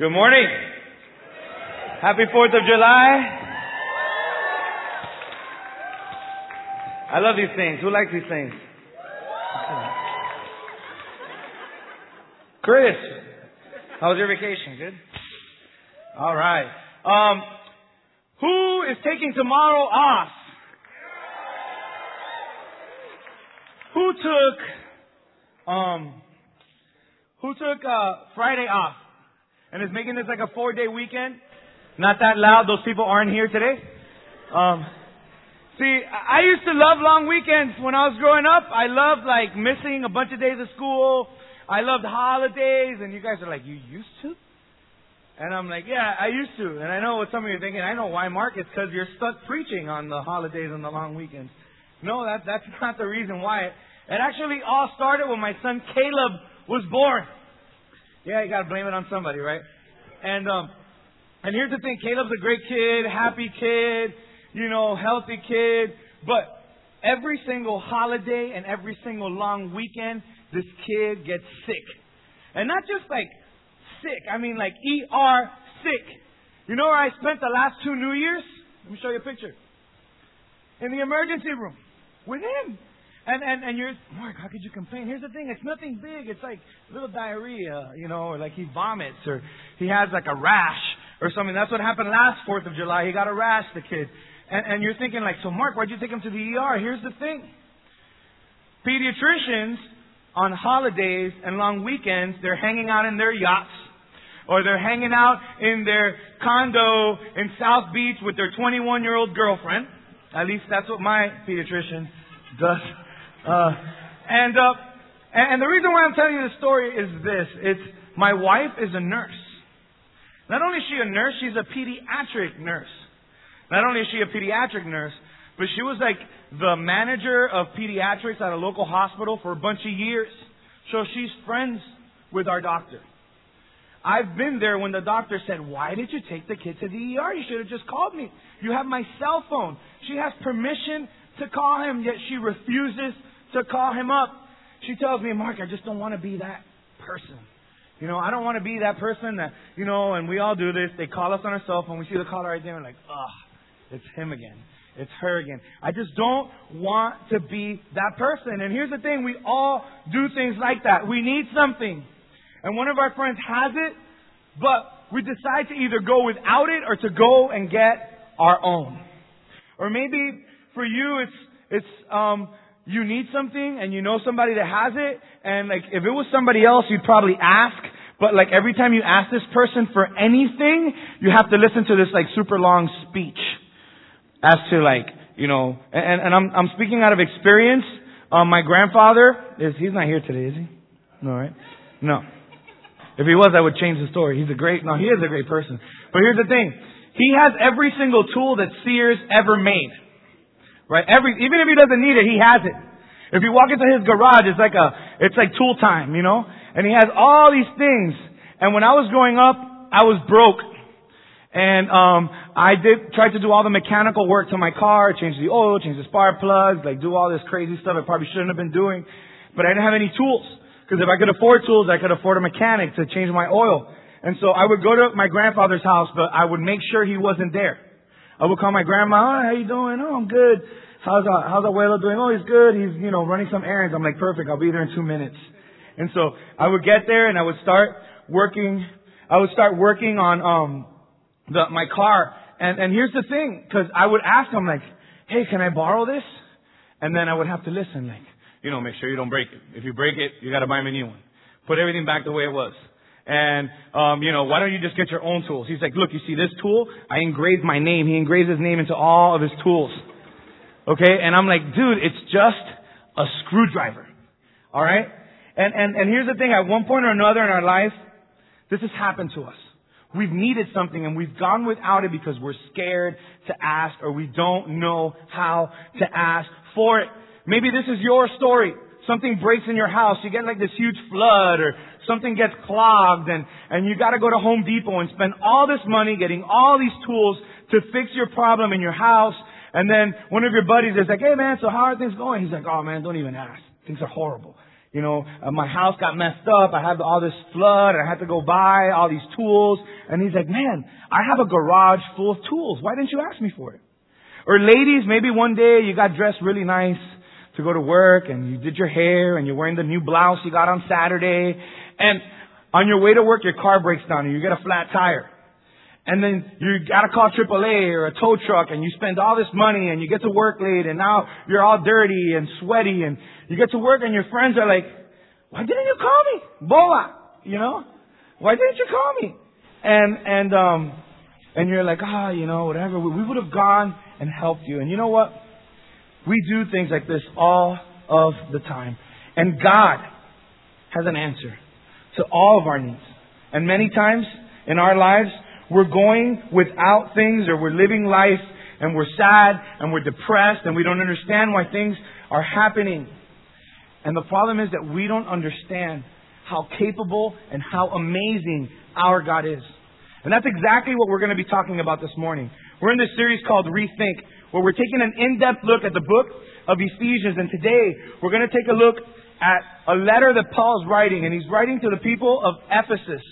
Good morning. Happy 4th of July. I love these things. Who likes these things? Chris, how was your vacation? Good? All right. Um, who is taking tomorrow off? Who took, um, who took, uh, Friday off? And is making this like a four day weekend? Not that loud. Those people aren't here today. Um, see, I used to love long weekends when I was growing up. I loved like missing a bunch of days of school. I loved holidays, and you guys are like, you used to? And I'm like, yeah, I used to. And I know what some of you are thinking. I know why, Mark. It's because you're stuck preaching on the holidays and the long weekends. No, that, that's not the reason why. It actually all started when my son Caleb was born. Yeah, you gotta blame it on somebody, right? And, um, and here's the thing. Caleb's a great kid, happy kid, you know, healthy kid. But every single holiday and every single long weekend, this kid gets sick. And not just like sick, I mean like ER sick. You know where I spent the last two New Years? Let me show you a picture. In the emergency room with him. And, and, and you're, Mark, how could you complain? Here's the thing, it's nothing big. It's like little diarrhea, you know, or like he vomits or he has like a rash or something. That's what happened last 4th of July. He got a rash, the kid. And, and you're thinking like, so Mark, why'd you take him to the ER? Here's the thing. Pediatricians on holidays and long weekends, they're hanging out in their yachts or they're hanging out in their condo in South Beach with their 21 year old girlfriend. At least that's what my pediatrician does. Uh, and, uh, and the reason why I'm telling you this story is this. It's my wife is a nurse. Not only is she a nurse, she's a pediatric nurse. Not only is she a pediatric nurse, but she was like the manager of pediatrics at a local hospital for a bunch of years. So she's friends with our doctor. I've been there when the doctor said, Why did you take the kid to the ER? You should have just called me. You have my cell phone. She has permission to call him, yet she refuses to call him up. She tells me, Mark, I just don't want to be that person. You know, I don't want to be that person that, you know, and we all do this. They call us on our cell phone. We see the caller right there and we're like, ugh, it's him again. It's her again. I just don't want to be that person. And here's the thing. We all do things like that. We need something. And one of our friends has it, but we decide to either go without it or to go and get our own. Or maybe for you, it's, it's, um, you need something and you know somebody that has it and like if it was somebody else you'd probably ask. But like every time you ask this person for anything you have to listen to this like super long speech as to like you know and and I'm I'm speaking out of experience. Um my grandfather is he's not here today is he? No right? No. If he was I would change the story. He's a great no he is a great person. But here's the thing. He has every single tool that Sears ever made Right? Every, even if he doesn't need it, he has it. If you walk into his garage, it's like a, it's like tool time, you know? And he has all these things. And when I was growing up, I was broke. And, um, I did, try to do all the mechanical work to my car, change the oil, change the spark plugs, like do all this crazy stuff I probably shouldn't have been doing. But I didn't have any tools. Because if I could afford tools, I could afford a mechanic to change my oil. And so I would go to my grandfather's house, but I would make sure he wasn't there. I would call my grandma, how you doing? Oh, I'm good. How's, uh, how's the abuelo doing? Oh, he's good. He's, you know, running some errands. I'm like, perfect. I'll be there in two minutes. And so I would get there and I would start working, I would start working on, um, the, my car. And, and here's the thing, cause I would ask him like, hey, can I borrow this? And then I would have to listen, like, you know, make sure you don't break it. If you break it, you gotta buy me a new one. Put everything back the way it was. And, um, you know, why don't you just get your own tools? He's like, look, you see this tool? I engraved my name. He engraves his name into all of his tools. Okay? And I'm like, dude, it's just a screwdriver. Alright? And, and, and here's the thing, at one point or another in our life, this has happened to us. We've needed something and we've gone without it because we're scared to ask or we don't know how to ask for it. Maybe this is your story. Something breaks in your house. You get like this huge flood or something gets clogged and, and you gotta go to Home Depot and spend all this money getting all these tools to fix your problem in your house. And then one of your buddies is like, hey man, so how are things going? He's like, oh man, don't even ask. Things are horrible. You know, uh, my house got messed up. I had all this flood and I had to go buy all these tools. And he's like, man, I have a garage full of tools. Why didn't you ask me for it? Or ladies, maybe one day you got dressed really nice to go to work and you did your hair and you're wearing the new blouse you got on Saturday. And on your way to work, your car breaks down and you get a flat tire. And then you gotta call AAA or a tow truck and you spend all this money and you get to work late and now you're all dirty and sweaty and you get to work and your friends are like, why didn't you call me? Boa! You know? Why didn't you call me? And, and, um, and you're like, ah, oh, you know, whatever. We would have gone and helped you. And you know what? We do things like this all of the time. And God has an answer to all of our needs. And many times in our lives, we're going without things or we're living life and we're sad and we're depressed and we don't understand why things are happening. And the problem is that we don't understand how capable and how amazing our God is. And that's exactly what we're going to be talking about this morning. We're in this series called Rethink, where we're taking an in-depth look at the book of Ephesians. And today, we're going to take a look at a letter that Paul's writing. And he's writing to the people of Ephesus.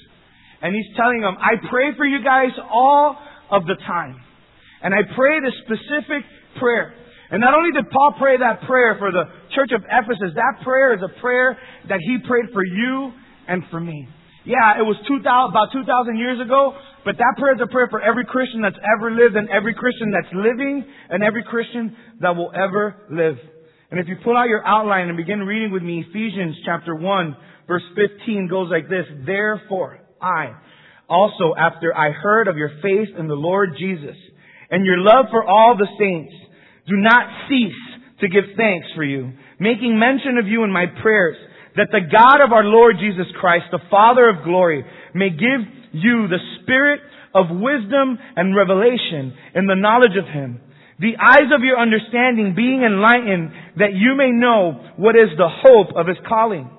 And he's telling them, I pray for you guys all of the time. And I pray this specific prayer. And not only did Paul pray that prayer for the church of Ephesus, that prayer is a prayer that he prayed for you and for me. Yeah, it was 2000, about 2,000 years ago, but that prayer is a prayer for every Christian that's ever lived and every Christian that's living and every Christian that will ever live. And if you pull out your outline and begin reading with me, Ephesians chapter 1, verse 15 goes like this, Therefore, I. Also, after I heard of your faith in the Lord Jesus and your love for all the saints, do not cease to give thanks for you, making mention of you in my prayers, that the God of our Lord Jesus Christ, the Father of glory, may give you the spirit of wisdom and revelation in the knowledge of Him, the eyes of your understanding being enlightened, that you may know what is the hope of His calling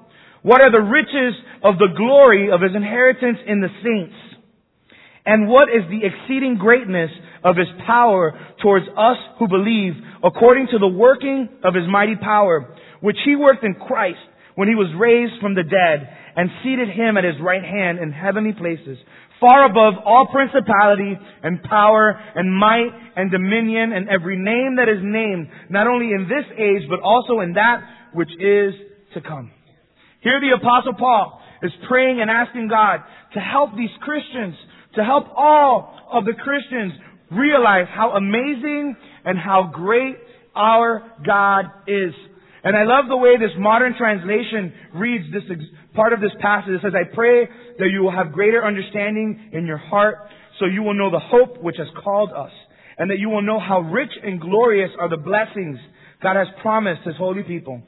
what are the riches of the glory of his inheritance in the saints? And what is the exceeding greatness of his power towards us who believe according to the working of his mighty power, which he worked in Christ when he was raised from the dead and seated him at his right hand in heavenly places, far above all principality and power and might and dominion and every name that is named, not only in this age, but also in that which is to come. Here the apostle Paul is praying and asking God to help these Christians, to help all of the Christians realize how amazing and how great our God is. And I love the way this modern translation reads this part of this passage. It says, I pray that you will have greater understanding in your heart so you will know the hope which has called us and that you will know how rich and glorious are the blessings God has promised his holy people.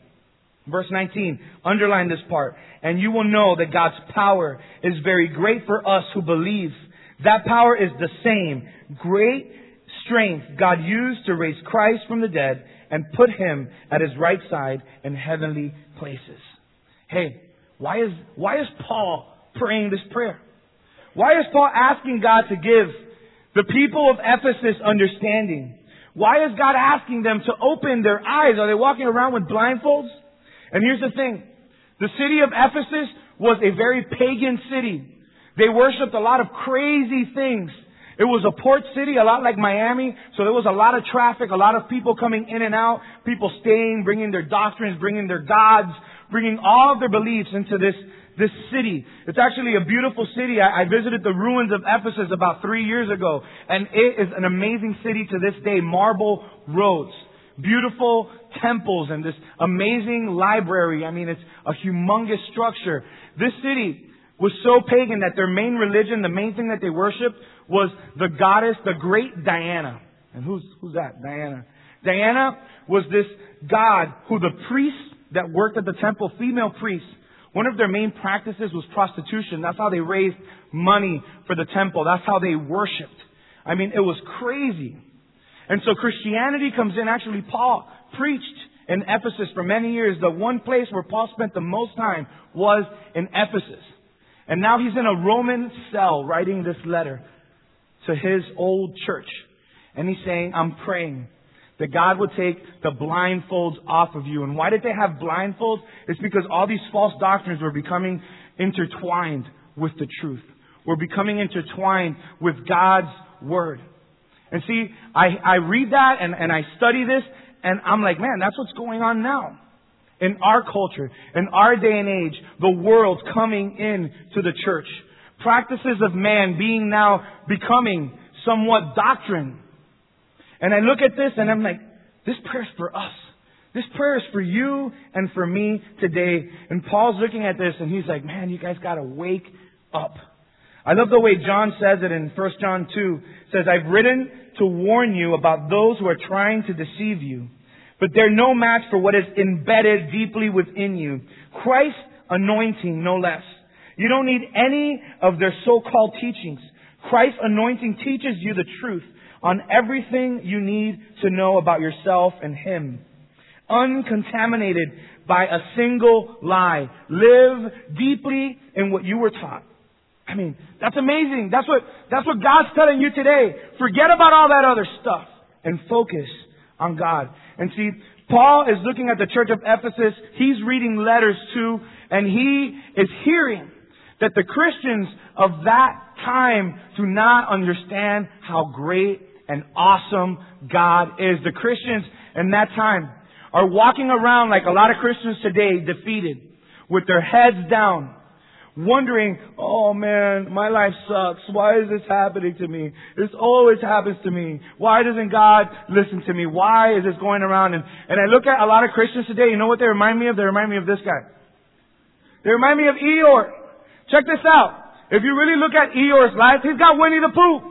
Verse 19, underline this part. And you will know that God's power is very great for us who believe. That power is the same great strength God used to raise Christ from the dead and put him at his right side in heavenly places. Hey, why is, why is Paul praying this prayer? Why is Paul asking God to give the people of Ephesus understanding? Why is God asking them to open their eyes? Are they walking around with blindfolds? And here's the thing. The city of Ephesus was a very pagan city. They worshipped a lot of crazy things. It was a port city, a lot like Miami, so there was a lot of traffic, a lot of people coming in and out, people staying, bringing their doctrines, bringing their gods, bringing all of their beliefs into this, this city. It's actually a beautiful city. I, I visited the ruins of Ephesus about three years ago, and it is an amazing city to this day. Marble roads beautiful temples and this amazing library. I mean, it's a humongous structure. This city was so pagan that their main religion, the main thing that they worshipped was the goddess, the great Diana. And who's, who's that? Diana. Diana was this god who the priests that worked at the temple, female priests, one of their main practices was prostitution. That's how they raised money for the temple. That's how they worshiped. I mean, it was crazy. And so Christianity comes in. Actually, Paul preached in Ephesus for many years. The one place where Paul spent the most time was in Ephesus. And now he's in a Roman cell writing this letter to his old church. And he's saying, I'm praying that God would take the blindfolds off of you. And why did they have blindfolds? It's because all these false doctrines were becoming intertwined with the truth. We're becoming intertwined with God's Word. And see, I, I read that and, and I study this, and I'm like, man, that's what's going on now. In our culture, in our day and age, the world coming in to the church. Practices of man being now becoming somewhat doctrine. And I look at this and I'm like, this prayer is for us. This prayer is for you and for me today. And Paul's looking at this and he's like, man, you guys gotta wake up. I love the way John says it in 1 John 2. It says, I've written to warn you about those who are trying to deceive you. But they're no match for what is embedded deeply within you. Christ's anointing, no less. You don't need any of their so-called teachings. Christ's anointing teaches you the truth on everything you need to know about yourself and Him. Uncontaminated by a single lie. Live deeply in what you were taught. I mean, that's amazing. That's what, that's what God's telling you today. Forget about all that other stuff and focus on God. And see, Paul is looking at the church of Ephesus. He's reading letters to, and he is hearing that the Christians of that time do not understand how great and awesome God is. The Christians in that time are walking around like a lot of Christians today, defeated, with their heads down, wondering, oh man, my life sucks. Why is this happening to me? This always happens to me. Why doesn't God listen to me? Why is this going around? And, and I look at a lot of Christians today, you know what they remind me of? They remind me of this guy. They remind me of Eeyore. Check this out. If you really look at Eeyore's life, he's got Winnie the Pooh.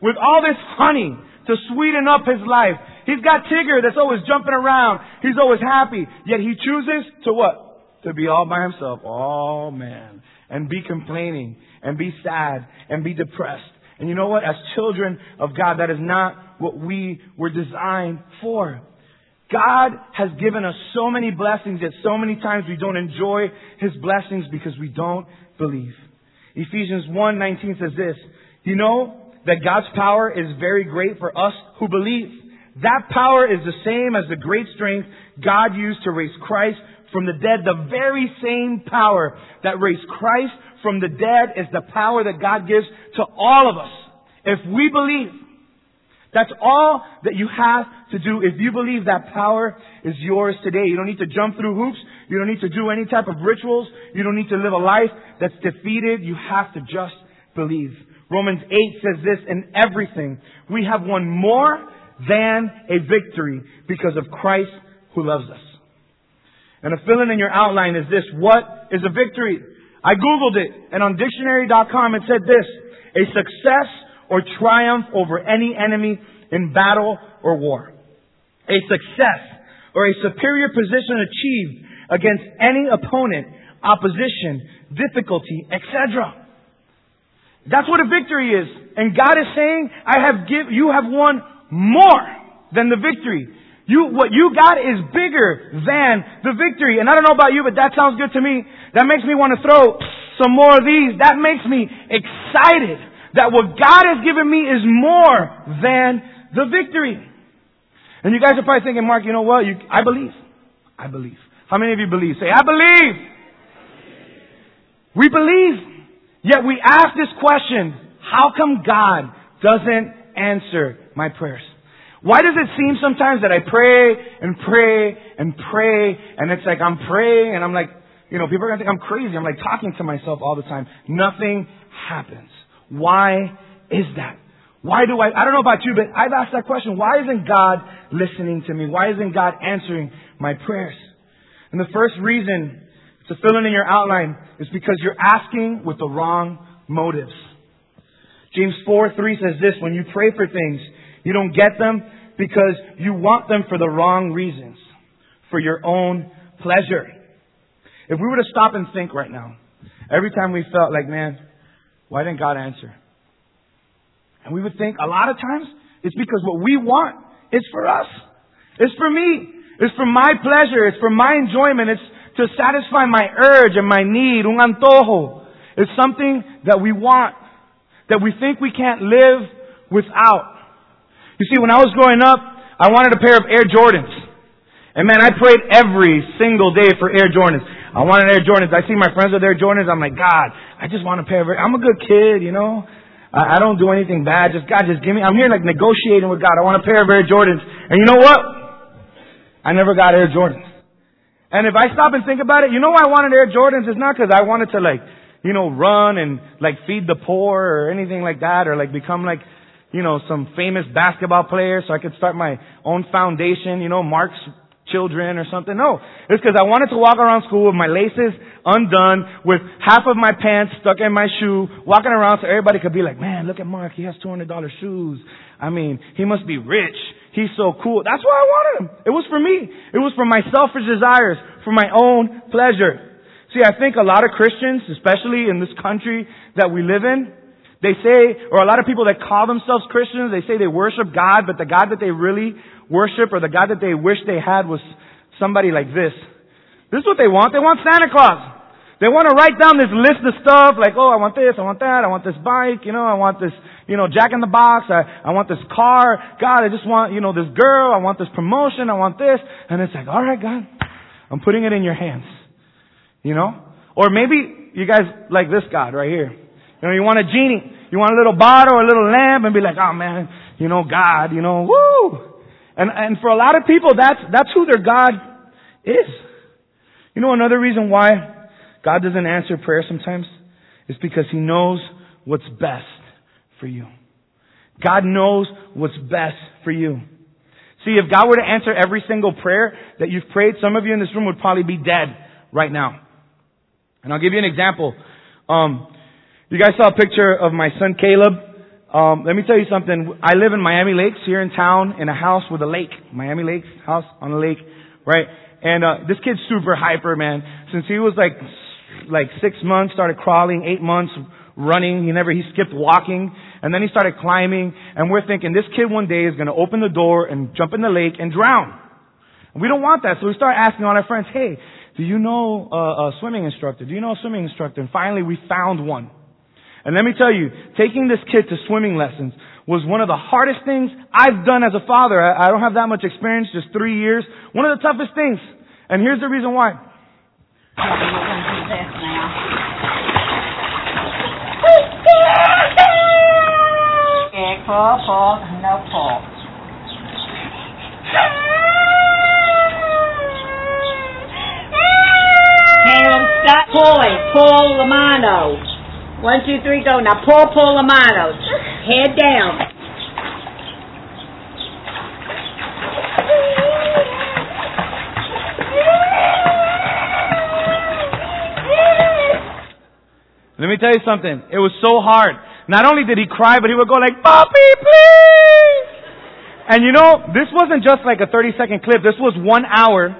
With all this honey to sweeten up his life. He's got Tigger that's always jumping around. He's always happy. Yet he chooses to what? To be all by himself. Oh man. And be complaining. And be sad. And be depressed. And you know what? As children of God, that is not what we were designed for. God has given us so many blessings, yet so many times we don't enjoy His blessings because we don't believe. Ephesians 1:19 says this, you know that God's power is very great for us who believe. That power is the same as the great strength God used to raise Christ from the dead. The very same power that raised Christ from the dead is the power that God gives to all of us. If we believe, that's all that you have to do. If you believe that power is yours today, you don't need to jump through hoops. You don't need to do any type of rituals. You don't need to live a life that's defeated. You have to just believe. Romans 8 says this, in everything we have won more than a victory because of Christ who loves us. And a fill-in in your outline is this, what is a victory? I googled it, and on dictionary.com it said this, a success or triumph over any enemy in battle or war. A success or a superior position achieved against any opponent, opposition, difficulty, etc. That's what a victory is. And God is saying, I have give, you have won more than the victory. You, what you got is bigger than the victory. And I don't know about you, but that sounds good to me. That makes me want to throw some more of these. That makes me excited that what God has given me is more than the victory. And you guys are probably thinking, Mark, you know what? You, I believe. I believe. How many of you believe? Say, I believe. We believe. Yet we ask this question, how come God doesn't answer my prayers? Why does it seem sometimes that I pray and pray and pray and it's like I'm praying and I'm like, you know, people are going to think I'm crazy. I'm like talking to myself all the time. Nothing happens. Why is that? Why do I, I don't know about you, but I've asked that question. Why isn't God listening to me? Why isn't God answering my prayers? And the first reason to fill in in your outline is because you're asking with the wrong motives. James 4 3 says this when you pray for things, you don't get them because you want them for the wrong reasons, for your own pleasure. If we were to stop and think right now, every time we felt like, man, why didn't God answer? And we would think a lot of times it's because what we want is for us. It's for me. It's for my pleasure. It's for my enjoyment. It's to satisfy my urge and my need, un antojo. It's something that we want, that we think we can't live without. You see, when I was growing up, I wanted a pair of Air Jordans. And man, I prayed every single day for Air Jordans. I wanted Air Jordans. I see my friends with Air Jordans. I'm like, God, I just want a pair of Air. I'm a good kid, you know. I, I don't do anything bad. Just God, just give me. I'm here like negotiating with God. I want a pair of Air Jordans. And you know what? I never got Air Jordans. And if I stop and think about it, you know why I wanted Air Jordans? It's not because I wanted to like, you know, run and like feed the poor or anything like that or like become like, you know, some famous basketball player so I could start my own foundation, you know, Mark's children or something. No. It's because I wanted to walk around school with my laces undone, with half of my pants stuck in my shoe, walking around so everybody could be like, man, look at Mark. He has $200 shoes. I mean, he must be rich. He's so cool. That's why I wanted him. It was for me. It was for my selfish desires, for my own pleasure. See, I think a lot of Christians, especially in this country that we live in, they say, or a lot of people that call themselves Christians, they say they worship God, but the God that they really worship or the God that they wish they had was somebody like this. This is what they want. They want Santa Claus. They want to write down this list of stuff like, oh, I want this, I want that, I want this bike, you know, I want this, you know, jack in the box, I, I want this car. God, I just want, you know, this girl, I want this promotion, I want this. And it's like, alright, God, I'm putting it in your hands. You know? Or maybe you guys like this God right here. You know, you want a genie. You want a little bottle or a little lamp and be like, oh man, you know, God, you know, woo! And, and for a lot of people, that's, that's who their God is. You know another reason why God doesn't answer prayer sometimes? Is because He knows what's best for you. God knows what's best for you. See, if God were to answer every single prayer that you've prayed, some of you in this room would probably be dead right now. And I'll give you an example. Um, you guys saw a picture of my son Caleb. Um, let me tell you something. I live in Miami Lakes here in town in a house with a lake. Miami Lakes house on a lake, right? And uh, this kid's super hyper, man. Since he was like like six months, started crawling, eight months running. He never he skipped walking, and then he started climbing. And we're thinking this kid one day is going to open the door and jump in the lake and drown. And we don't want that, so we start asking all our friends, "Hey, do you know a, a swimming instructor? Do you know a swimming instructor?" And finally, we found one. And let me tell you, taking this kid to swimming lessons was one of the hardest things I've done as a father. I, I don't have that much experience, just three years. One of the toughest things. And here's the reason why. Okay, pull, pull, no pull. Caleb, stop pulling. Pull Lamano. One, two, three, go. Now pull, pull Lamanos. Head down. Let me tell you something. It was so hard. Not only did he cry, but he would go like, Papi, please! And you know, this wasn't just like a 30 second clip. This was one hour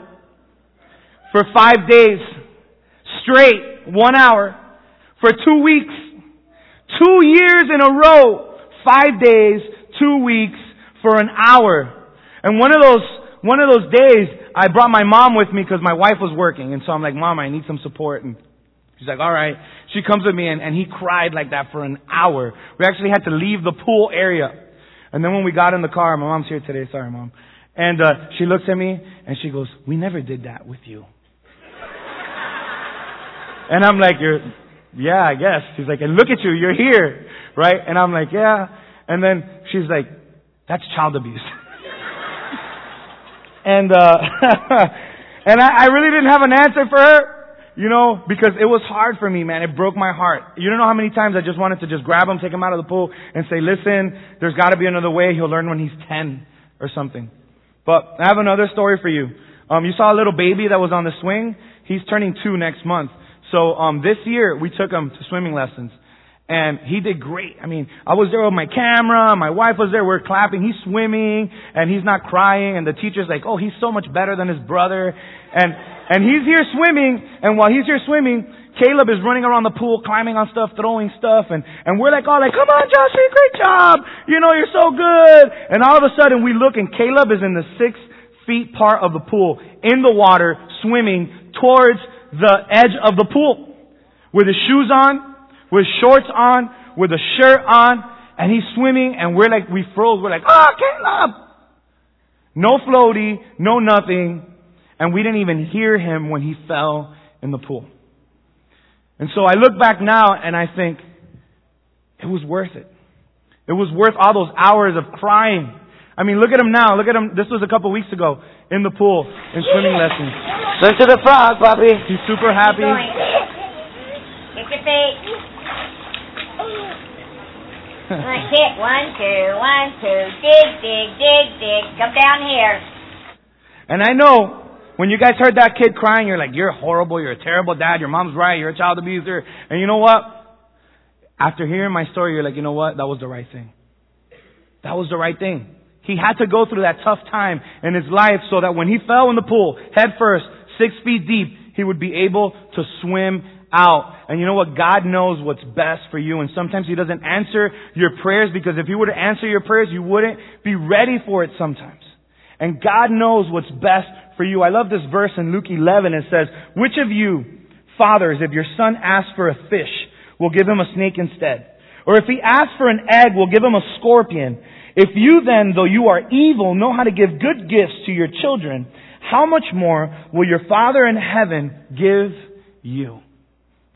for five days straight. One hour for two weeks. Two years in a row. Five days, two weeks, for an hour. And one of those, one of those days, I brought my mom with me because my wife was working. And so I'm like, Mom, I need some support. And she's like, all right. She comes with me and, and he cried like that for an hour. We actually had to leave the pool area. And then when we got in the car, my mom's here today. Sorry, mom. And uh, she looks at me and she goes, "We never did that with you." and I'm like, "You're yeah, I guess. She's like, and look at you, you're here, right? And I'm like, yeah. And then she's like, that's child abuse. and, uh, and I, I really didn't have an answer for her. You know, because it was hard for me, man. It broke my heart. You don't know how many times I just wanted to just grab him, take him out of the pool, and say, listen, there's gotta be another way. He'll learn when he's 10 or something. But I have another story for you. Um, you saw a little baby that was on the swing. He's turning two next month. So um, this year we took him to swimming lessons, and he did great. I mean, I was there with my camera, my wife was there, we're clapping. He's swimming, and he's not crying, and the teacher's like, "Oh, he's so much better than his brother," and and he's here swimming, and while he's here swimming, Caleb is running around the pool, climbing on stuff, throwing stuff, and, and we're like all like, come on Joshua, great job! You know, you're so good! And all of a sudden we look and Caleb is in the six feet part of the pool, in the water, swimming towards the edge of the pool with his shoes on, with shorts on, with a shirt on, and he's swimming, and we're like, we froze. We're like, oh, Caleb! No floaty, no nothing. And we didn't even hear him when he fell in the pool. And so I look back now and I think, it was worth it. It was worth all those hours of crying. I mean, look at him now. Look at him. This was a couple weeks ago in the pool in swimming lessons. Swim to the frog, Bobby. He's super happy. Kick your feet. One, kick. One, two, one, two. Dig, dig, dig, dig. Come down here. And I know when you guys heard that kid crying, you're like, you're horrible, you're a terrible dad, your mom's right, you're a child abuser. And you know what? After hearing my story, you're like, you know what? That was the right thing. That was the right thing. He had to go through that tough time in his life so that when he fell in the pool, head first, six feet deep, he would be able to swim out. And you know what? God knows what's best for you. And sometimes He doesn't answer your prayers because if He were to answer your prayers, you wouldn't be ready for it sometimes. And God knows what's best for you. I love this verse in Luke 11. It says, Which of you, fathers, if your son asks for a fish, will give him a snake instead? Or if he asks for an egg, will give him a scorpion? If you then, though you are evil, know how to give good gifts to your children, how much more will your Father in heaven give you?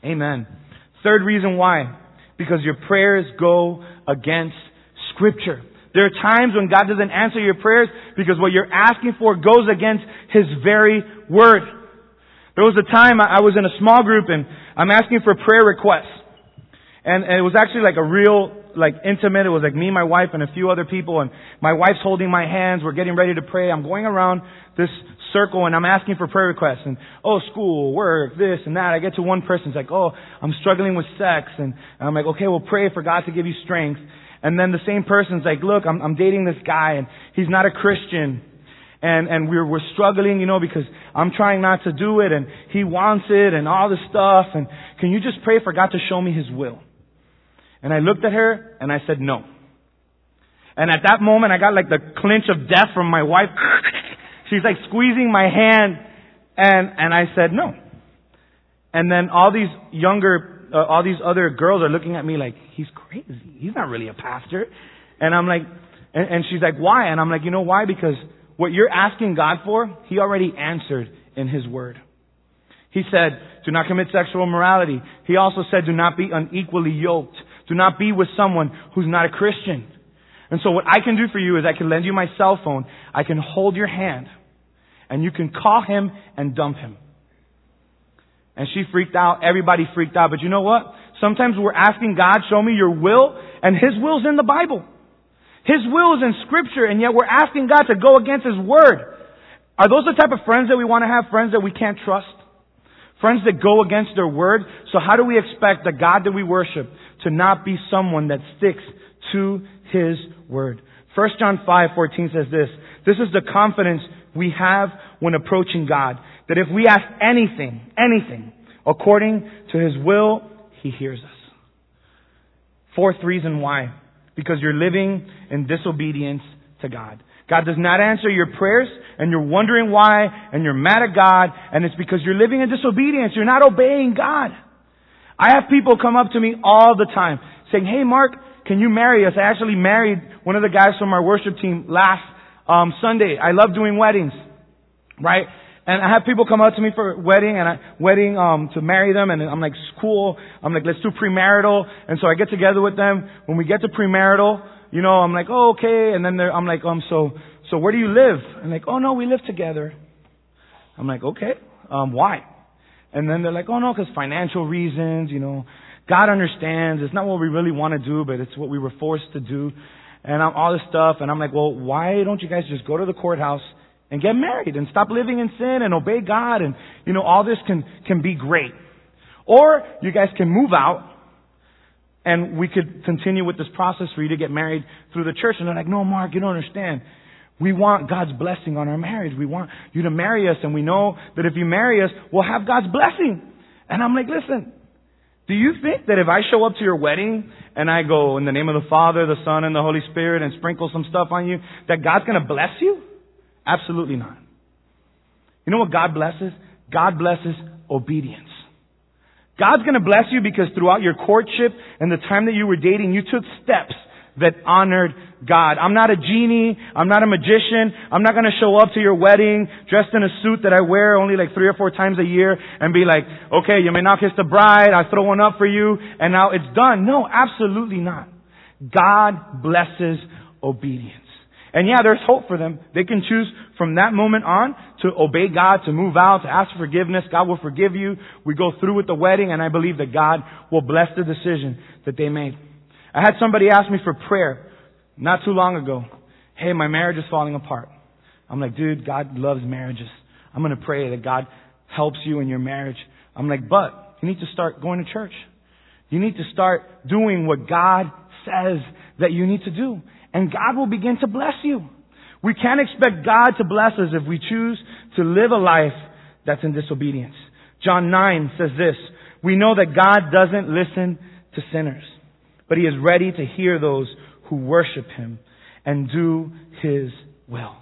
Amen. Third reason why. Because your prayers go against Scripture. There are times when God doesn't answer your prayers because what you're asking for goes against His very Word. There was a time I was in a small group and I'm asking for prayer requests. And it was actually like a real, like intimate. It was like me, my wife, and a few other people. And my wife's holding my hands. We're getting ready to pray. I'm going around this circle and I'm asking for prayer requests. And, oh, school, work, this and that. I get to one person. It's like, oh, I'm struggling with sex. And I'm like, okay, well, pray for God to give you strength. And then the same person's like, look, I'm, I'm dating this guy and he's not a Christian. And, and we're, we're struggling, you know, because I'm trying not to do it and he wants it and all this stuff. And can you just pray for God to show me his will? And I looked at her and I said no. And at that moment I got like the clinch of death from my wife. She's like squeezing my hand and, and I said no. And then all these younger, uh, all these other girls are looking at me like, he's crazy. He's not really a pastor. And I'm like, and, and she's like, why? And I'm like, you know why? Because what you're asking God for, He already answered in His Word. He said, do not commit sexual immorality. He also said, do not be unequally yoked. Do not be with someone who's not a Christian. And so what I can do for you is I can lend you my cell phone. I can hold your hand. And you can call him and dump him. And she freaked out. Everybody freaked out. But you know what? Sometimes we're asking God, show me your will. And his will's in the Bible. His will is in scripture. And yet we're asking God to go against his word. Are those the type of friends that we want to have? Friends that we can't trust? Friends that go against their word? So how do we expect the God that we worship to not be someone that sticks to His Word. 1 John 5:14 says this, this is the confidence we have when approaching God, that if we ask anything, anything, according to His will, He hears us. Fourth reason why, because you're living in disobedience to God. God does not answer your prayers and you're wondering why and you're mad at God and it's because you're living in disobedience. You're not obeying God. I have people come up to me all the time saying, hey Mark, can you marry us? I actually married one of the guys from our worship team last um, Sunday. I love doing weddings, right? And I have people come up to me for wedding and I, wedding um, to marry them, and I'm like, cool. I'm like, let's do premarital. And so I get together with them. When we get to premarital, you know, I'm like, oh, okay. And then I'm like, um, so so where do you live? And like, oh no, we live together. I'm like, okay. Um, why? And then they're like, oh no, because financial reasons, you know. God understands. It's not what we really want to do, but it's what we were forced to do. And I'm, all this stuff. And I'm like, well, why don't you guys just go to the courthouse and get married and stop living in sin and obey God? And, you know, all this can, can be great. Or you guys can move out and we could continue with this process for you to get married through the church. And they're like, no, Mark, you don't understand. We want God's blessing on our marriage. We want you to marry us, and we know that if you marry us, we'll have God's blessing. And I'm like, listen, do you think that if I show up to your wedding and I go in the name of the Father, the Son, and the Holy Spirit and sprinkle some stuff on you, that God's going to bless you? Absolutely not. You know what God blesses? God blesses obedience. God's going to bless you because throughout your courtship and the time that you were dating, you took steps that honored God. I'm not a genie. I'm not a magician. I'm not going to show up to your wedding dressed in a suit that I wear only like three or four times a year and be like, okay, you may not kiss the bride. I throw one up for you and now it's done. No, absolutely not. God blesses obedience. And yeah, there's hope for them. They can choose from that moment on to obey God, to move out, to ask for forgiveness. God will forgive you. We go through with the wedding and I believe that God will bless the decision that they made. I had somebody ask me for prayer not too long ago. Hey, my marriage is falling apart. I'm like, dude, God loves marriages. I'm going to pray that God helps you in your marriage. I'm like, but you need to start going to church. You need to start doing what God says that you need to do. And God will begin to bless you. We can't expect God to bless us if we choose to live a life that's in disobedience. John 9 says this, we know that God doesn't listen to sinners but he is ready to hear those who worship him and do his will.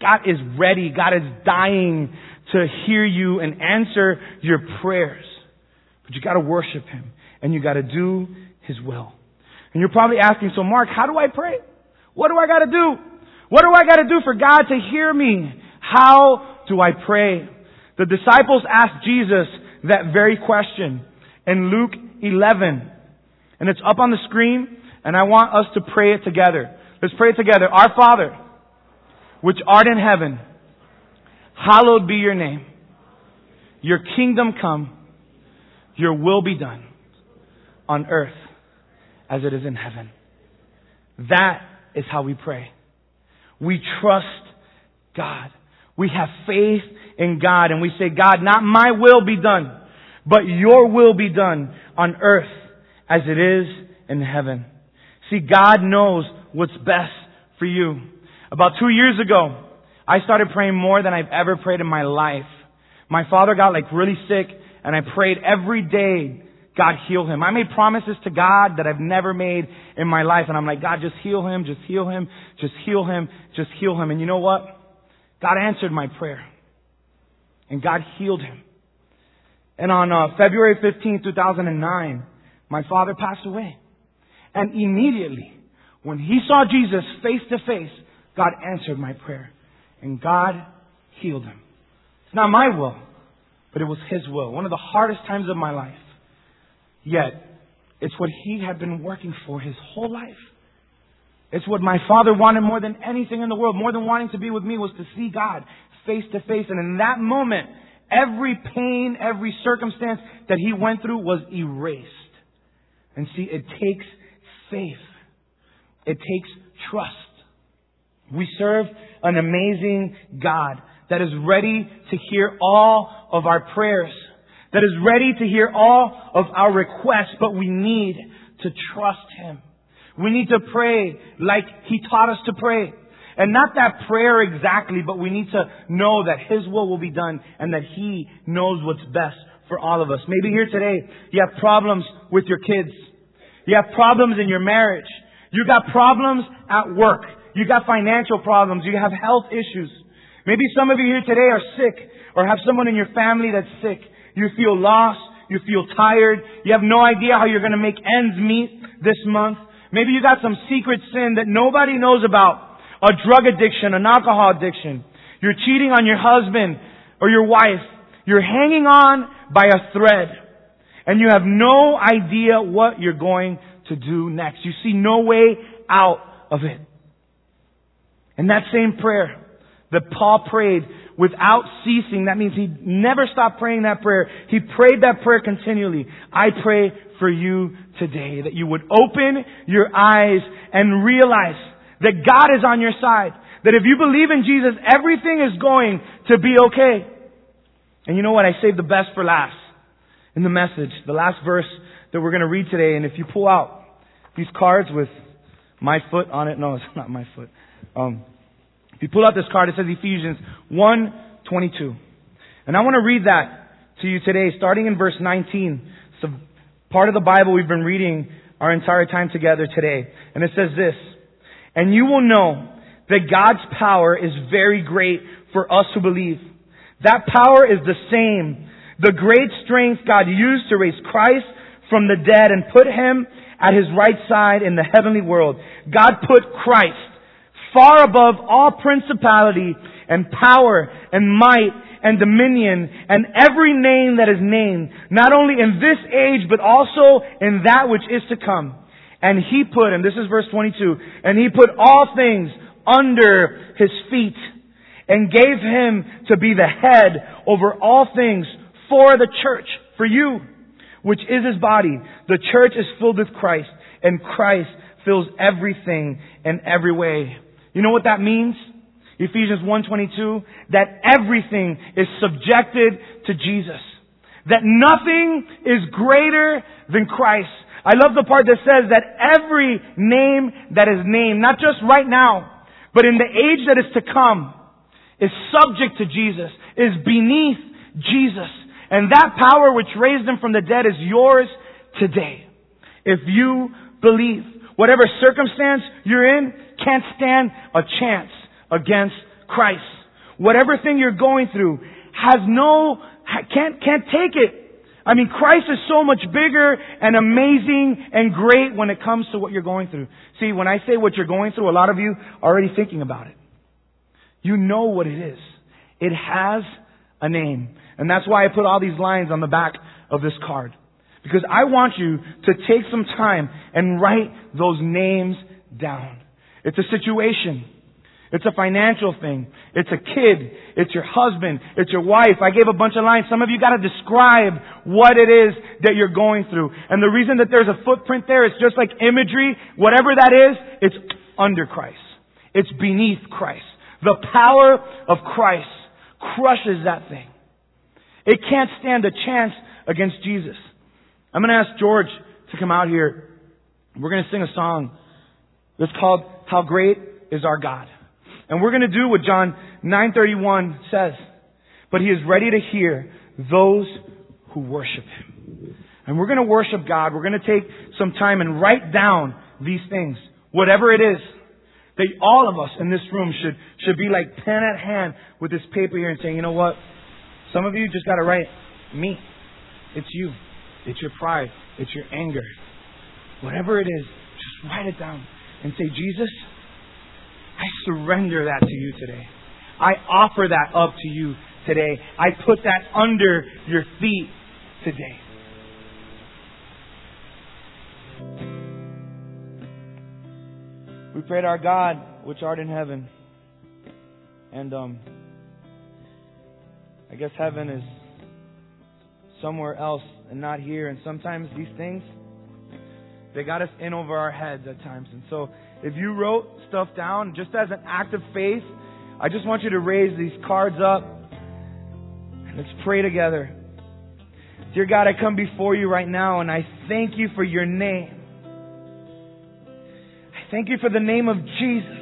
God is ready. God is dying to hear you and answer your prayers. But you gotta worship him and you gotta do his will. And you're probably asking, so Mark, how do I pray? What do I gotta do? What do I gotta do for God to hear me? How do I pray? The disciples asked Jesus that very question in Luke 11. And it's up on the screen, and I want us to pray it together. Let's pray it together. Our Father, which art in heaven, hallowed be your name. Your kingdom come, your will be done on earth as it is in heaven. That is how we pray. We trust God. We have faith in God and we say, God, not my will be done, but your will be done on earth as it is in heaven. See, God knows what's best for you. About two years ago, I started praying more than I've ever prayed in my life. My father got like really sick and I prayed every day God heal him. I made promises to God that I've never made in my life and I'm like, God, just heal him, just heal him, just heal him, just heal him. And you know what? God answered my prayer. And God healed him. And on uh, February 15, 2009, my father passed away. And immediately, when he saw Jesus face to face, God answered my prayer. And God healed him. It's not my will, but it was his will. One of the hardest times of my life. Yet, it's what he had been working for his whole life. It's what my father wanted more than anything in the world, more than wanting to be with me, was to see God face to face. And in that moment, every pain, every circumstance that he went through was erased. And see, it takes faith. It takes trust. We serve an amazing God that is ready to hear all of our prayers, that is ready to hear all of our requests, but we need to trust Him. We need to pray like He taught us to pray. And not that prayer exactly, but we need to know that His will will be done and that He knows what's best for all of us. Maybe here today you have problems with your kids. You have problems in your marriage. You got problems at work. You got financial problems. You have health issues. Maybe some of you here today are sick or have someone in your family that's sick. You feel lost. You feel tired. You have no idea how you're going to make ends meet this month. Maybe you got some secret sin that nobody knows about. A drug addiction, an alcohol addiction. You're cheating on your husband or your wife. You're hanging on by a thread. And you have no idea what you're going to do next. You see no way out of it. And that same prayer that Paul prayed without ceasing, that means he never stopped praying that prayer. He prayed that prayer continually. I pray for you today that you would open your eyes and realize that God is on your side. That if you believe in Jesus, everything is going to be okay. And you know what? I saved the best for last in the message, the last verse that we're going to read today. And if you pull out these cards with my foot on it, no, it's not my foot. Um, if you pull out this card, it says Ephesians 1 22. And I want to read that to you today, starting in verse 19. It's a part of the Bible we've been reading our entire time together today. And it says this, And you will know that God's power is very great for us who believe. That power is the same the great strength God used to raise Christ from the dead and put him at his right side in the heavenly world. God put Christ far above all principality and power and might and dominion and every name that is named, not only in this age, but also in that which is to come. And he put, and this is verse 22, and he put all things under his feet and gave him to be the head over all things for the church, for you, which is his body. The church is filled with Christ, and Christ fills everything in every way. You know what that means? Ephesians 1:22 that everything is subjected to Jesus. That nothing is greater than Christ. I love the part that says that every name that is named, not just right now, but in the age that is to come, is subject to Jesus, is beneath Jesus. And that power which raised him from the dead is yours today. If you believe, whatever circumstance you're in can't stand a chance against Christ. Whatever thing you're going through has no, can't, can't take it. I mean, Christ is so much bigger and amazing and great when it comes to what you're going through. See, when I say what you're going through, a lot of you are already thinking about it. You know what it is. It has a name. And that's why I put all these lines on the back of this card. Because I want you to take some time and write those names down. It's a situation. It's a financial thing. It's a kid. It's your husband. It's your wife. I gave a bunch of lines. Some of you gotta describe what it is that you're going through. And the reason that there's a footprint there, it's just like imagery. Whatever that is, it's under Christ. It's beneath Christ. The power of Christ crushes that thing. It can't stand a chance against Jesus. I'm going to ask George to come out here. We're going to sing a song that's called How Great is Our God. And we're going to do what John 9:31 says. But he is ready to hear those who worship him. And we're going to worship God. We're going to take some time and write down these things, whatever it is that all of us in this room should, should be like pen at hand with this paper here and saying, you know what? Some of you just got to write me. It's you. It's your pride. It's your anger. Whatever it is, just write it down and say, Jesus, I surrender that to you today. I offer that up to you today. I put that under your feet today. We prayed our God, which art in heaven. And um I guess heaven is somewhere else and not here. And sometimes these things, they got us in over our heads at times. And so if you wrote stuff down just as an act of faith, I just want you to raise these cards up and let's pray together. Dear God, I come before you right now and I thank you for your name. Thank you for the name of Jesus.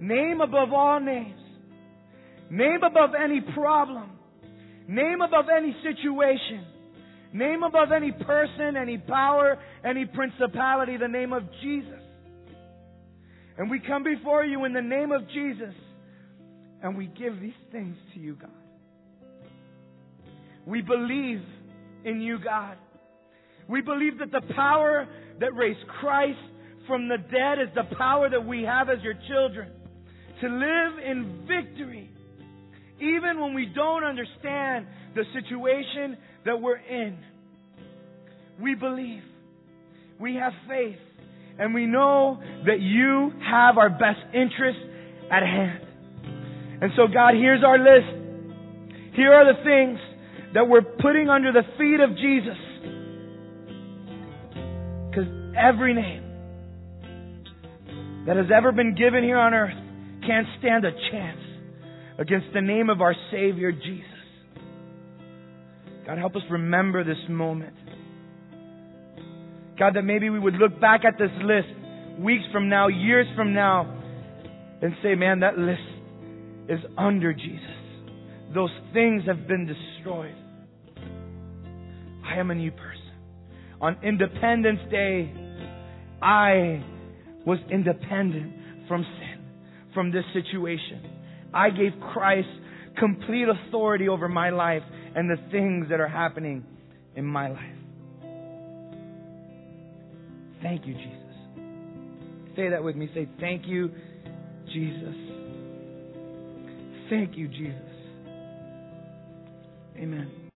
Name above all names. Name above any problem. Name above any situation. Name above any person, any power, any principality, the name of Jesus. And we come before you in the name of Jesus and we give these things to you, God. We believe in you, God. We believe that the power that raised Christ from the dead is the power that we have as your children to live in victory even when we don't understand the situation that we're in. We believe. We have faith. And we know that you have our best interests at hand. And so, God, here's our list. Here are the things that we're putting under the feet of Jesus. Because every name that has ever been given here on earth can't stand a chance against the name of our Savior Jesus. God, help us remember this moment. God, that maybe we would look back at this list weeks from now, years from now, and say, man, that list is under Jesus. Those things have been destroyed. I am a new person. On Independence Day, I was independent from sin, from this situation. I gave Christ complete authority over my life and the things that are happening in my life. Thank you, Jesus. Say that with me. Say, Thank you, Jesus. Thank you, Jesus. Amen.